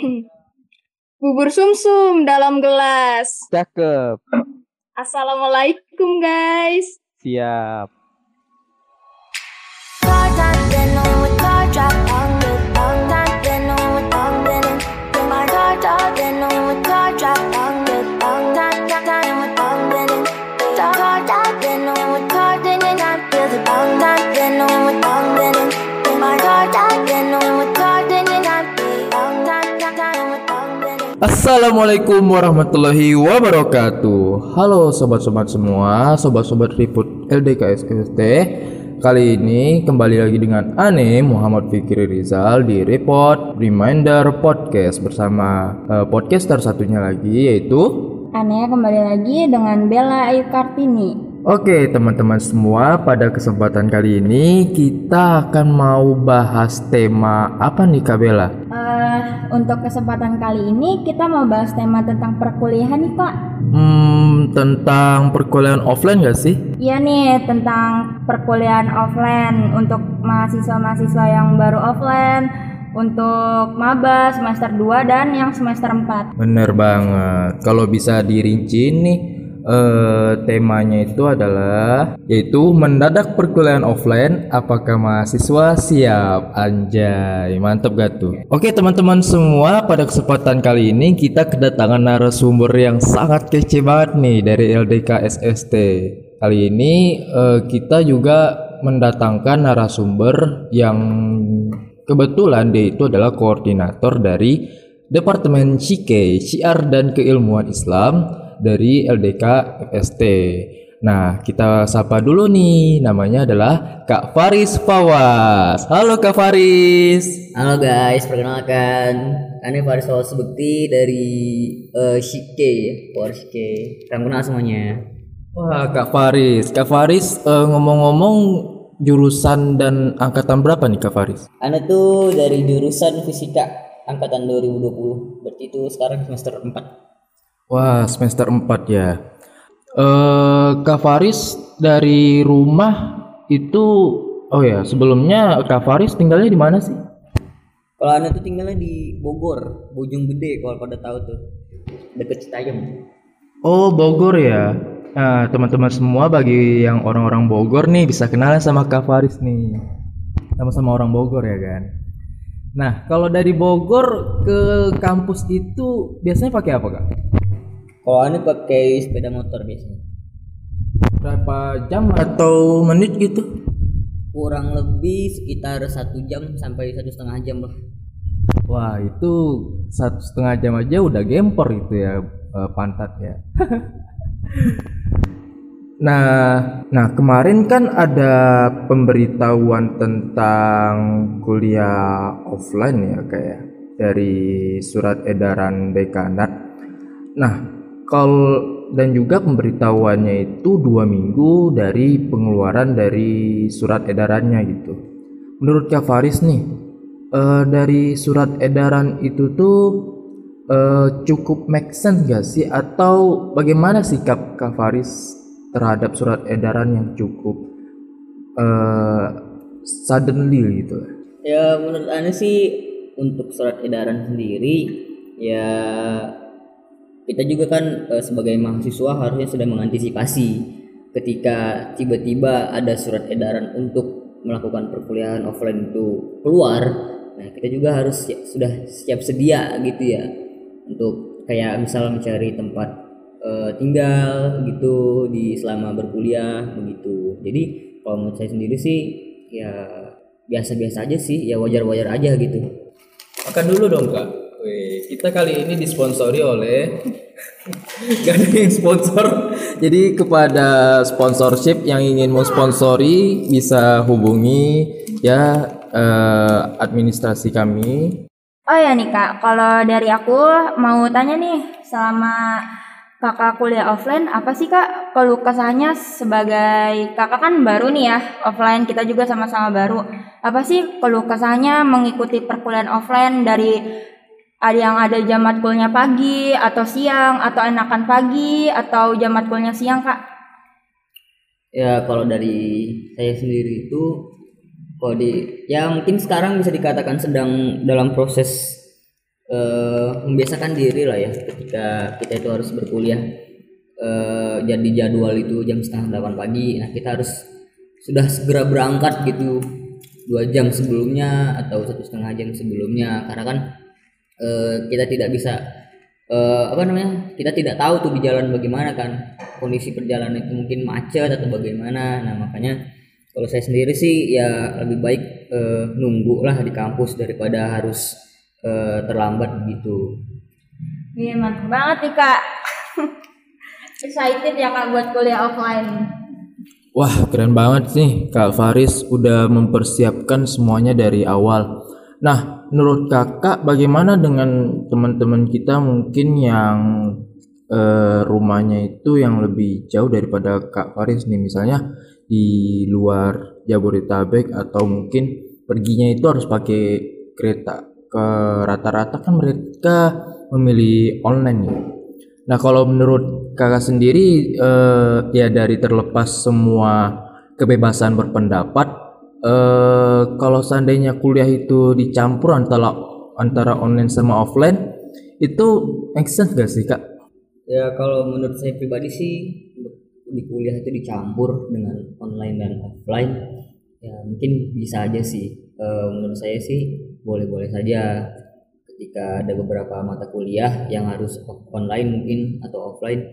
Bubur sumsum dalam gelas. Cakep. Assalamualaikum guys. Siap. Assalamualaikum warahmatullahi wabarakatuh. Halo sobat-sobat semua Sobat-sobat Riput LDK SFT Kali ini kembali lagi dengan Ane Muhammad Fikri Rizal di Report Reminder Podcast Bersama uh, podcaster satunya lagi yaitu Ane kembali lagi dengan Bella Ayu Kartini Oke teman-teman semua pada kesempatan kali ini kita akan mau bahas tema apa nih Kak Bella? Uh, untuk kesempatan kali ini kita mau bahas tema tentang perkuliahan nih Kak Hmm, tentang perkuliahan offline gak sih? Iya nih tentang perkuliahan offline untuk mahasiswa-mahasiswa yang baru offline untuk maba semester 2 dan yang semester 4 Bener banget Kalau bisa dirinci nih uh, temanya itu adalah yaitu mendadak perkuliahan offline apakah mahasiswa siap? Anjay mantap gak tuh? Oke teman-teman semua pada kesempatan kali ini kita kedatangan narasumber yang sangat kece banget nih dari LDK SST kali ini uh, kita juga mendatangkan narasumber yang kebetulan dia itu adalah koordinator dari Departemen Cike, Syiar dan Keilmuan Islam dari LDK FST. Nah, kita sapa dulu nih. Namanya adalah Kak Faris Fawas. Halo Kak Faris. Halo guys, perkenalkan. Ini Faris Fawas Bekti dari uh, Shike, Power Shike. Salam kenal semuanya. Wah, Kak Faris. Kak Faris uh, ngomong-ngomong jurusan dan angkatan berapa nih Kak Faris? Anda tuh dari jurusan fisika angkatan 2020. Berarti itu sekarang semester 4. Wah, semester 4 ya. Eh, Kak Faris dari rumah itu oh ya, sebelumnya Kak Faris tinggalnya di mana sih? Kalau Anda tuh tinggalnya di Bogor, Bojong Gede kalau pada tahu tuh. Deket Citayam. Oh, Bogor ya. Nah, teman-teman semua bagi yang orang-orang Bogor nih bisa kenalan sama Kak Faris nih. Sama-sama orang Bogor ya kan. Nah, kalau dari Bogor ke kampus itu biasanya pakai apa, Kak? Kalau ane pakai sepeda motor biasanya. Berapa jam atau menit gitu? Kurang lebih sekitar satu jam sampai satu setengah jam lah. Wah itu satu setengah jam aja udah gempor itu ya eh, pantat ya. nah, nah kemarin kan ada pemberitahuan tentang kuliah offline ya kayak dari surat edaran dekanat. Nah, kalau dan juga pemberitahuannya itu dua minggu dari pengeluaran dari surat edarannya gitu. Menurut Kak Faris nih, uh, dari surat edaran itu tuh uh, cukup make sense gak sih? Atau bagaimana sikap Kak Faris terhadap surat edaran yang cukup uh, suddenly gitu? Ya menurut Anda sih untuk surat edaran sendiri ya kita juga kan e, sebagai mahasiswa harusnya sudah mengantisipasi ketika tiba-tiba ada surat edaran untuk melakukan perkuliahan offline itu keluar. Nah kita juga harus sudah siap sedia gitu ya untuk kayak misal mencari tempat e, tinggal gitu di selama berkuliah begitu. Jadi kalau menurut saya sendiri sih ya biasa-biasa aja sih ya wajar-wajar aja gitu. Makan dulu dong kak Wih, kita kali ini disponsori oleh gak ada yang sponsor. Jadi kepada sponsorship yang ingin mau sponsori bisa hubungi ya eh, administrasi kami. Oh ya nih kak, kalau dari aku mau tanya nih selama kakak kuliah offline apa sih kak kalau kesannya sebagai kakak kan baru nih ya offline kita juga sama-sama baru apa sih kalau kesannya mengikuti perkuliahan offline dari ada yang ada jam matkulnya pagi atau siang atau enakan pagi atau jam matkulnya siang kak? Ya kalau dari saya sendiri itu kalau di ya mungkin sekarang bisa dikatakan sedang dalam proses eh, membiasakan diri lah ya ketika kita itu harus berkuliah. Eh, jadi jadwal itu jam setengah delapan pagi. Nah kita harus sudah segera berangkat gitu dua jam sebelumnya atau satu setengah jam sebelumnya. Karena kan eh, kita tidak bisa eh, apa namanya kita tidak tahu tuh di jalan bagaimana kan kondisi perjalanan itu mungkin macet atau bagaimana nah makanya kalau saya sendiri sih ya lebih baik eh, nunggu lah di kampus daripada harus eh, terlambat gitu Iya mantap banget nih kak. Excited ya kak buat kuliah offline. Wah, keren banget nih Kak Faris udah mempersiapkan semuanya dari awal. Nah, menurut Kakak bagaimana dengan teman-teman kita mungkin yang eh, rumahnya itu yang lebih jauh daripada Kak Faris nih misalnya di luar Jabodetabek atau mungkin perginya itu harus pakai kereta. Ke rata-rata kan mereka memilih online ya. Nah, kalau menurut kakak sendiri, eh, ya dari terlepas semua kebebasan berpendapat, eh, kalau seandainya kuliah itu dicampur antara antara online sama offline, itu make sense gak sih kak? ya kalau menurut saya pribadi sih di kuliah itu dicampur dengan online dan offline ya mungkin bisa aja sih Eh, menurut saya sih boleh-boleh saja ketika ada beberapa mata kuliah yang harus online mungkin atau offline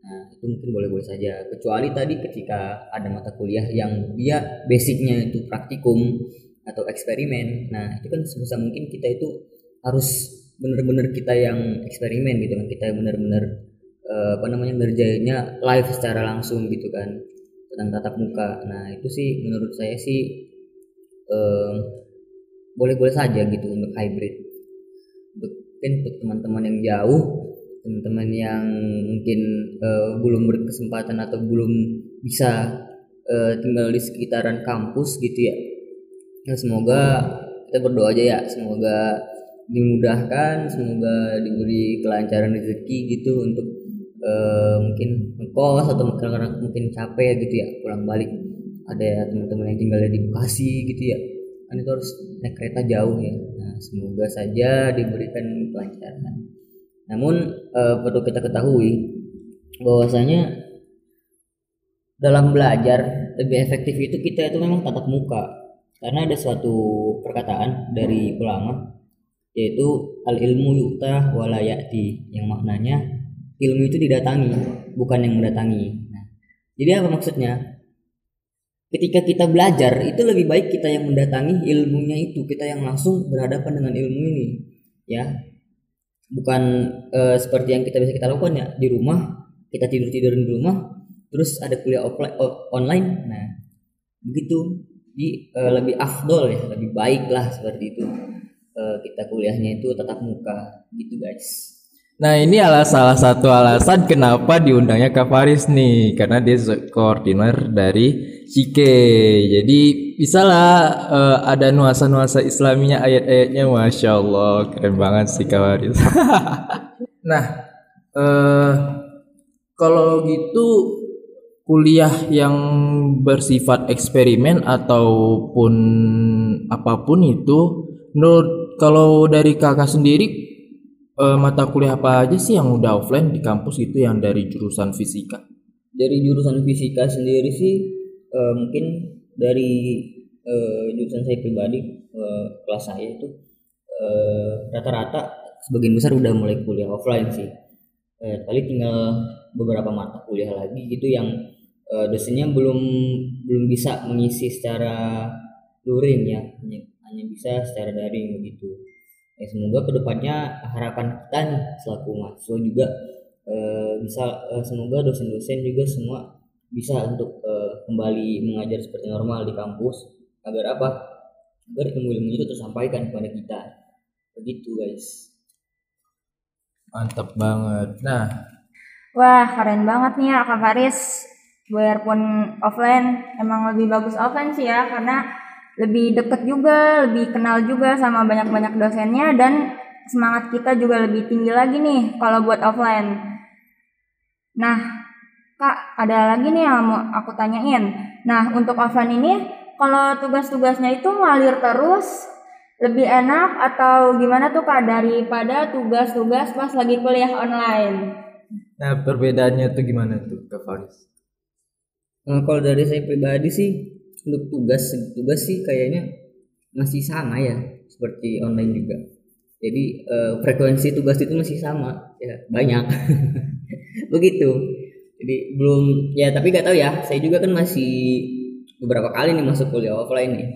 nah itu mungkin boleh-boleh saja. Kecuali tadi ketika ada mata kuliah yang dia basicnya itu praktikum atau eksperimen. Nah itu kan sebisa mungkin kita itu harus benar-benar kita yang eksperimen gitu kan. Kita benar-benar eh, apa namanya ngerjainnya live secara langsung gitu kan. Tentang tatap muka. Nah itu sih menurut saya sih em, boleh-boleh saja gitu untuk hybrid. Untuk mungkin untuk teman-teman yang jauh teman-teman yang mungkin eh, belum berkesempatan atau belum bisa eh, tinggal di sekitaran kampus gitu ya. Ya, semoga kita berdoa aja ya. Semoga dimudahkan semoga diberi kelancaran rezeki gitu untuk eh, mungkin ngekos atau kadang-kadang mungkin capek gitu ya pulang balik. Ada ya teman-teman yang tinggal di Bekasi gitu ya. Kan itu harus naik kereta jauh ya. Nah semoga saja diberikan kelancaran namun eh, perlu kita ketahui bahwasanya dalam belajar lebih efektif itu kita itu memang tatap muka. Karena ada suatu perkataan dari ulama yaitu al ilmu yu'ta wala ya'ti yang maknanya ilmu itu didatangi bukan yang mendatangi. Nah, jadi apa maksudnya? Ketika kita belajar itu lebih baik kita yang mendatangi ilmunya itu kita yang langsung berhadapan dengan ilmu ini ya bukan eh, seperti yang kita bisa kita lakukan ya di rumah kita tidur tidur di rumah terus ada kuliah offline online. Nah begitu. Di eh, lebih afdol ya lebih baik lah seperti itu. Eh, kita kuliahnya itu tatap muka gitu guys. Nah ini adalah salah satu alasan kenapa diundangnya Kak Faris nih Karena dia koordinator dari Cike. Jadi bisalah eh, ada nuansa-nuansa islaminya ayat-ayatnya. Masya Allah keren banget sih Kak Faris Nah eh kalau gitu kuliah yang bersifat eksperimen ataupun apa pun itu menurut kalau dari kakak sendiri eh, mata kuliah apa aja sih yang udah offline di kampus itu yang dari jurusan fisika? dari jurusan fisika sendiri sih eh, mungkin dari eh, jurusan saya pribadi eh, kelas saya itu eh, rata-rata sebagian besar udah mulai kuliah offline sih. Paling tinggal beberapa mata kuliah lagi gitu yang eh, dosennya belum belum bisa mengisi secara luring ya. Hanya, hanya bisa secara daring begitu. Ya semoga ke depannya harapan kita nih selaku mahasiswa juga eh, bisa eh, semoga dosen-dosen juga semua bisa untuk kembali mengajar seperti normal di kampus agar apa agar ilmu-ilmu itu tersampaikan kepada kita begitu guys Mantap banget. Nah, Wah keren banget nih ya Kak Faris. Biarpun offline emang lebih bagus offline sih ya karena lebih deket juga, lebih kenal juga sama banyak-banyak dosennya dan semangat kita juga lebih tinggi lagi nih kalau buat offline. Nah, Kak, ada lagi nih yang mau aku tanyain. Nah, untuk offline ini kalau tugas-tugasnya itu ngalir terus lebih enak atau gimana tuh kak daripada tugas-tugas pas lagi kuliah online? Nah, perbedaannya tuh gimana tuh, Kak Faris? Nah, kalau dari saya pribadi sih untuk tugas tugas sih kayaknya masih sama ya seperti online juga. Jadi eh, frekuensi tugas itu masih sama ya banyak begitu. Jadi belum ya tapi nggak tahu ya. Saya juga kan masih beberapa kali nih masuk kuliah offline nih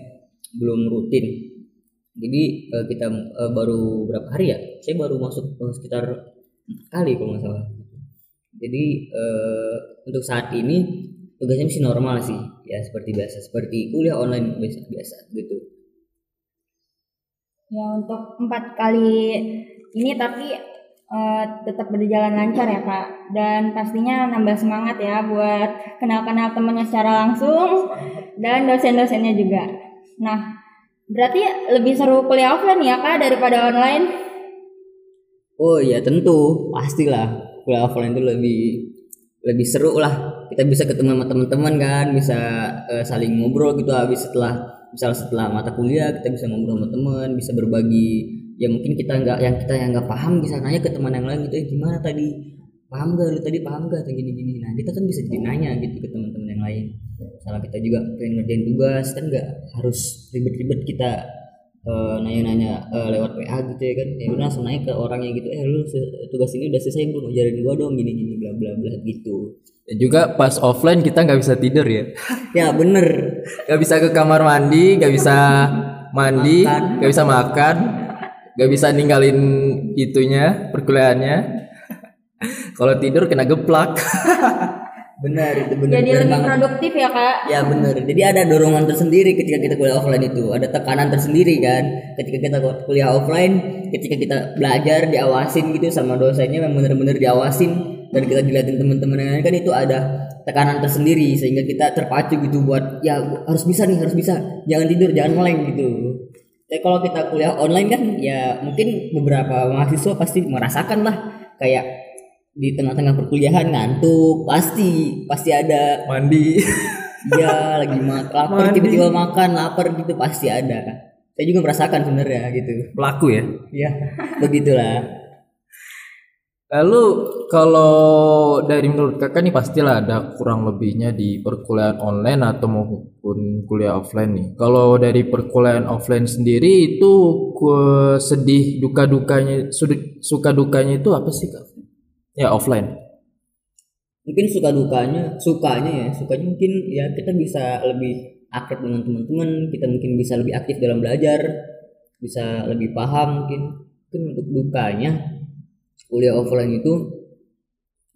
belum rutin. Jadi eh, kita eh, baru berapa hari ya? Saya baru masuk eh, sekitar kali kalau nggak salah. Jadi eh, untuk saat ini tugasnya masih normal sih ya seperti biasa seperti kuliah online biasa biasa gitu Ya untuk empat kali ini tapi eh, tetap berjalan lancar ya kak dan pastinya nambah semangat ya buat kenal-kenal temennya secara langsung dan dosen-dosennya juga. Nah berarti lebih seru kuliah offline ya kak daripada online? oh iya tentu pastilah kuliah offline itu lebih lebih seru lah kita bisa ketemu sama teman-teman kan bisa eh, saling ngobrol gitu habis setelah misal setelah mata kuliah kita bisa ngobrol sama teman bisa berbagi ya mungkin kita nggak yang kita yang nggak paham bisa nanya ke teman yang lain gitu eh gimana tadi? Paham gak lu tadi? Paham gak atau gini gini nah kita kan bisa jadi nanya gitu ke teman-teman yang lain. Salah kita juga pengen ngerjain tugas kan nggak harus ribet-ribet kita eh, nanya-nanya eh, lewat WA gitu ya kan. Ya udah langsung nanya ke orangnya gitu eh lu tugas ini udah selesai belum? Ajarin gua dong gini gini bla bla bla gitu. Dan juga pas offline kita nggak bisa tidur ya. ya bener. Gak bisa ke kamar mandi, gak bisa mandi, Makan. gak bisa makan, gak bisa ninggalin itunya perkuliahannya. Kalau tidur kena geplak. bener itu bener Jadi lebih banget. produktif ya kak? Ya bener. Jadi ada dorongan tersendiri ketika kita kuliah offline itu. Ada tekanan tersendiri kan. Ketika kita kuliah offline, ketika kita belajar diawasin gitu sama dosennya yang bener-bener diawasin dan kita dilihatin teman-teman yang lain kan itu ada tekanan tersendiri sehingga kita terpacu gitu buat ya harus bisa nih harus bisa jangan tidur jangan meleng gitu. Tapi kalau kita kuliah online kan ya mungkin beberapa mahasiswa pasti merasakan lah kayak di tengah-tengah perkuliahan ngantuk pasti pasti ada Mandi. Iya lagi makan lapar tiba-tiba makan lapar gitu pasti ada. Saya juga merasakan sebenarnya gitu. Pelaku ya. Iya begitulah. Lalu kalau dari menurut kakak nih pastilah ada kurang lebihnya di perkuliahan online atau maupun kuliah offline nih. Kalau dari perkuliahan offline sendiri itu sedih duka dukanya suka dukanya itu apa sih kak? Ya offline. Mungkin suka dukanya, sukanya ya, sukanya mungkin ya kita bisa lebih akrab dengan teman-teman, kita mungkin bisa lebih aktif dalam belajar, bisa lebih paham mungkin. Mungkin untuk dukanya kuliah offline itu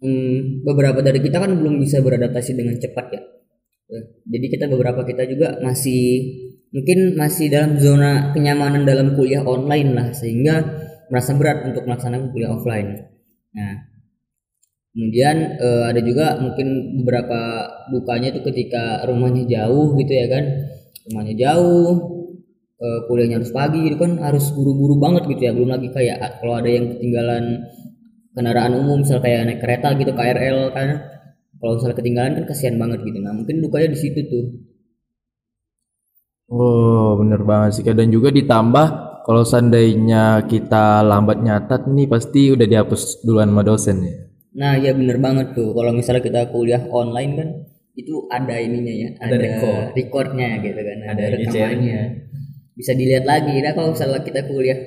hmm, beberapa dari kita kan belum bisa beradaptasi dengan cepat ya. Eh, Jadi kita beberapa kita juga masih mungkin masih dalam zona kenyamanan dalam kuliah online lah sehingga merasa berat untuk melaksanakan kuliah offline. Nah, kemudian eh, ada juga mungkin beberapa dukanya itu ketika rumahnya jauh gitu ya kan, rumahnya jauh, eh, kuliahnya harus pagi gitu kan harus buru-buru banget gitu ya. Belum lagi kayak kalau ada yang ketinggalan kendaraan umum misal kayak naik kereta gitu KRL kan. Kalau misalnya ketinggalan kan kasihan banget gitu. Nah mungkin dukanya di situ tuh. Oh bener banget sih dan juga ditambah kalau seandainya kita lambat nyatat nih pasti udah dihapus duluan sama dosen ya. nah ya bener banget tuh. Kalau misalnya kita kuliah online kan itu ada ininya ya Ada record. recordnya gitu kan ada, Ada rekamannya bisa dilihat lagi. Nah kalau misalnya kita kuliah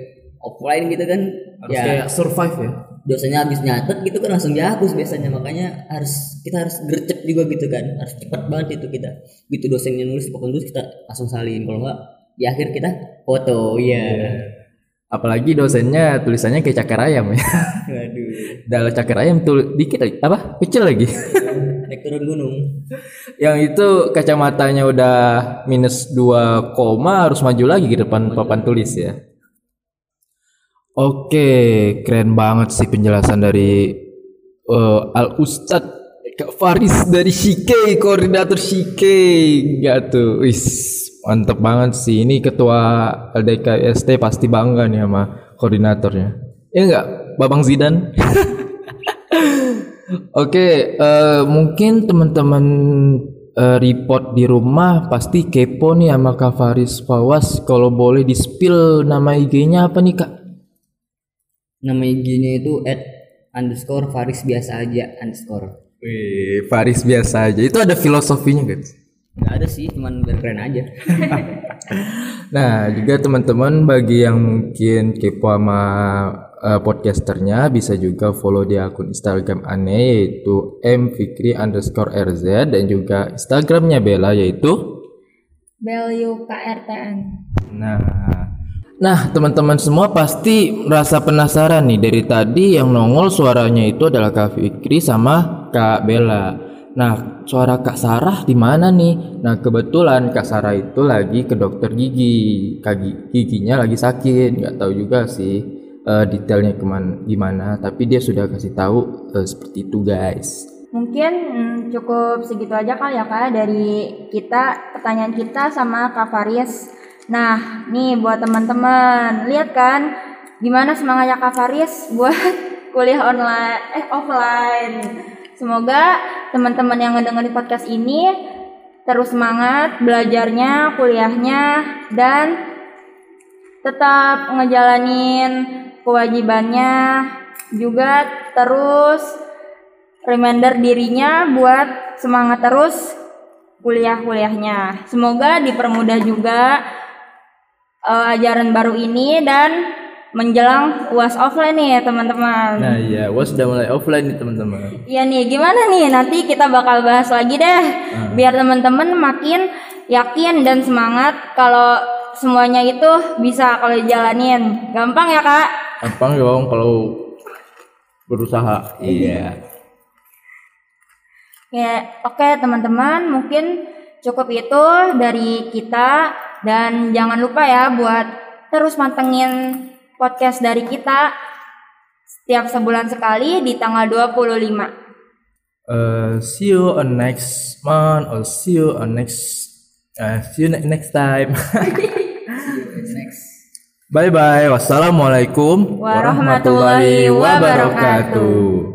offline gitu kan Harus ya kayak survive ya. dosennya habis nyatet gitu kan langsung dihapus biasanya. Makanya harus kita harus gercep juga gitu kan. Harus cepat banget itu kita. Gitu dosennya nulis pokoknya nulis kita langsung salin. Kalau enggak di akhir kita foto iya. Apalagi dosennya tulisannya kayak cakar ayam ya. waduh. Dalam cakar ayam tuh dikit lagi apa? Kecil lagi. Naik turun gunung Yang itu kacamatanya udah minus 2 koma harus maju lagi ke depan papan tulis ya. Oke, keren banget sih penjelasan dari eh, Al Ustad Kak Faris dari Shike, koordinator Shike. Enggak tuh. Wis, mantep banget sih. Ini ketua LDK ST pasti bangga nih sama koordinatornya. Ya enggak, Babang Zidan? Oke, eh, mungkin teman-teman eh, report di rumah pasti kepo nih sama Kak Faris Fawas. Kalau boleh di spill nama IG-nya apa nih Kak? Nama IG-nya itu at underscore Faris biasa aja underscore. Wih, Faris biasa aja. Itu ada filosofinya guys. Nggak ada sih, cuman biar keren aja. Nah, juga teman-teman bagi yang mungkin kepo sama eh, podcasternya bisa juga follow di akun Instagram aneh yaitu mfikri underscore rz dan juga Instagramnya Bella yaitu Value KRTN. Nah, nah teman-teman semua pasti merasa penasaran nih dari tadi yang nongol suaranya itu adalah Kak Fikri sama Kak Bella. Nah, suara Kak Sarah di mana nih? Nah, kebetulan Kak Sarah itu lagi ke dokter gigi. Kak Gi- giginya lagi sakit, nggak tahu juga sih eh, detailnya ke mana gimana. Tapi dia sudah kasih tahu eh, seperti itu guys. Mungkin mm, cukup segitu aja kali ya kak dari kita pertanyaan kita sama Kak Faris. Nah, nih buat teman-teman, lihat kan gimana semangatnya Kak Faris buat kuliah online eh offline. Semoga teman-teman yang ngedengerin podcast ini terus semangat belajarnya, kuliahnya dan tetap ngejalanin kewajibannya juga terus reminder dirinya buat semangat terus kuliah-kuliahnya. Semoga dipermudah juga eh, ajaran baru ini dan menjelang UAS offline nih ya teman-teman. Nah, iya, was sudah mulai offline nih teman-teman. Iya nih, gimana nih? Nanti kita bakal bahas lagi deh. Biar teman-teman makin yakin dan semangat kalau semuanya itu bisa kalau dijalanin. Gampang ya, Kak? Gampang dong kalau berusaha. Iya. Ya, oke teman-teman, mungkin cukup itu dari kita dan jangan lupa ya buat terus mantengin podcast dari kita setiap sebulan sekali di tanggal 25. Uh, see you on next month or see you on next uh, see you ne- next time. Bye bye. Wassalamualaikum Warahmatullahi wabarakatuh.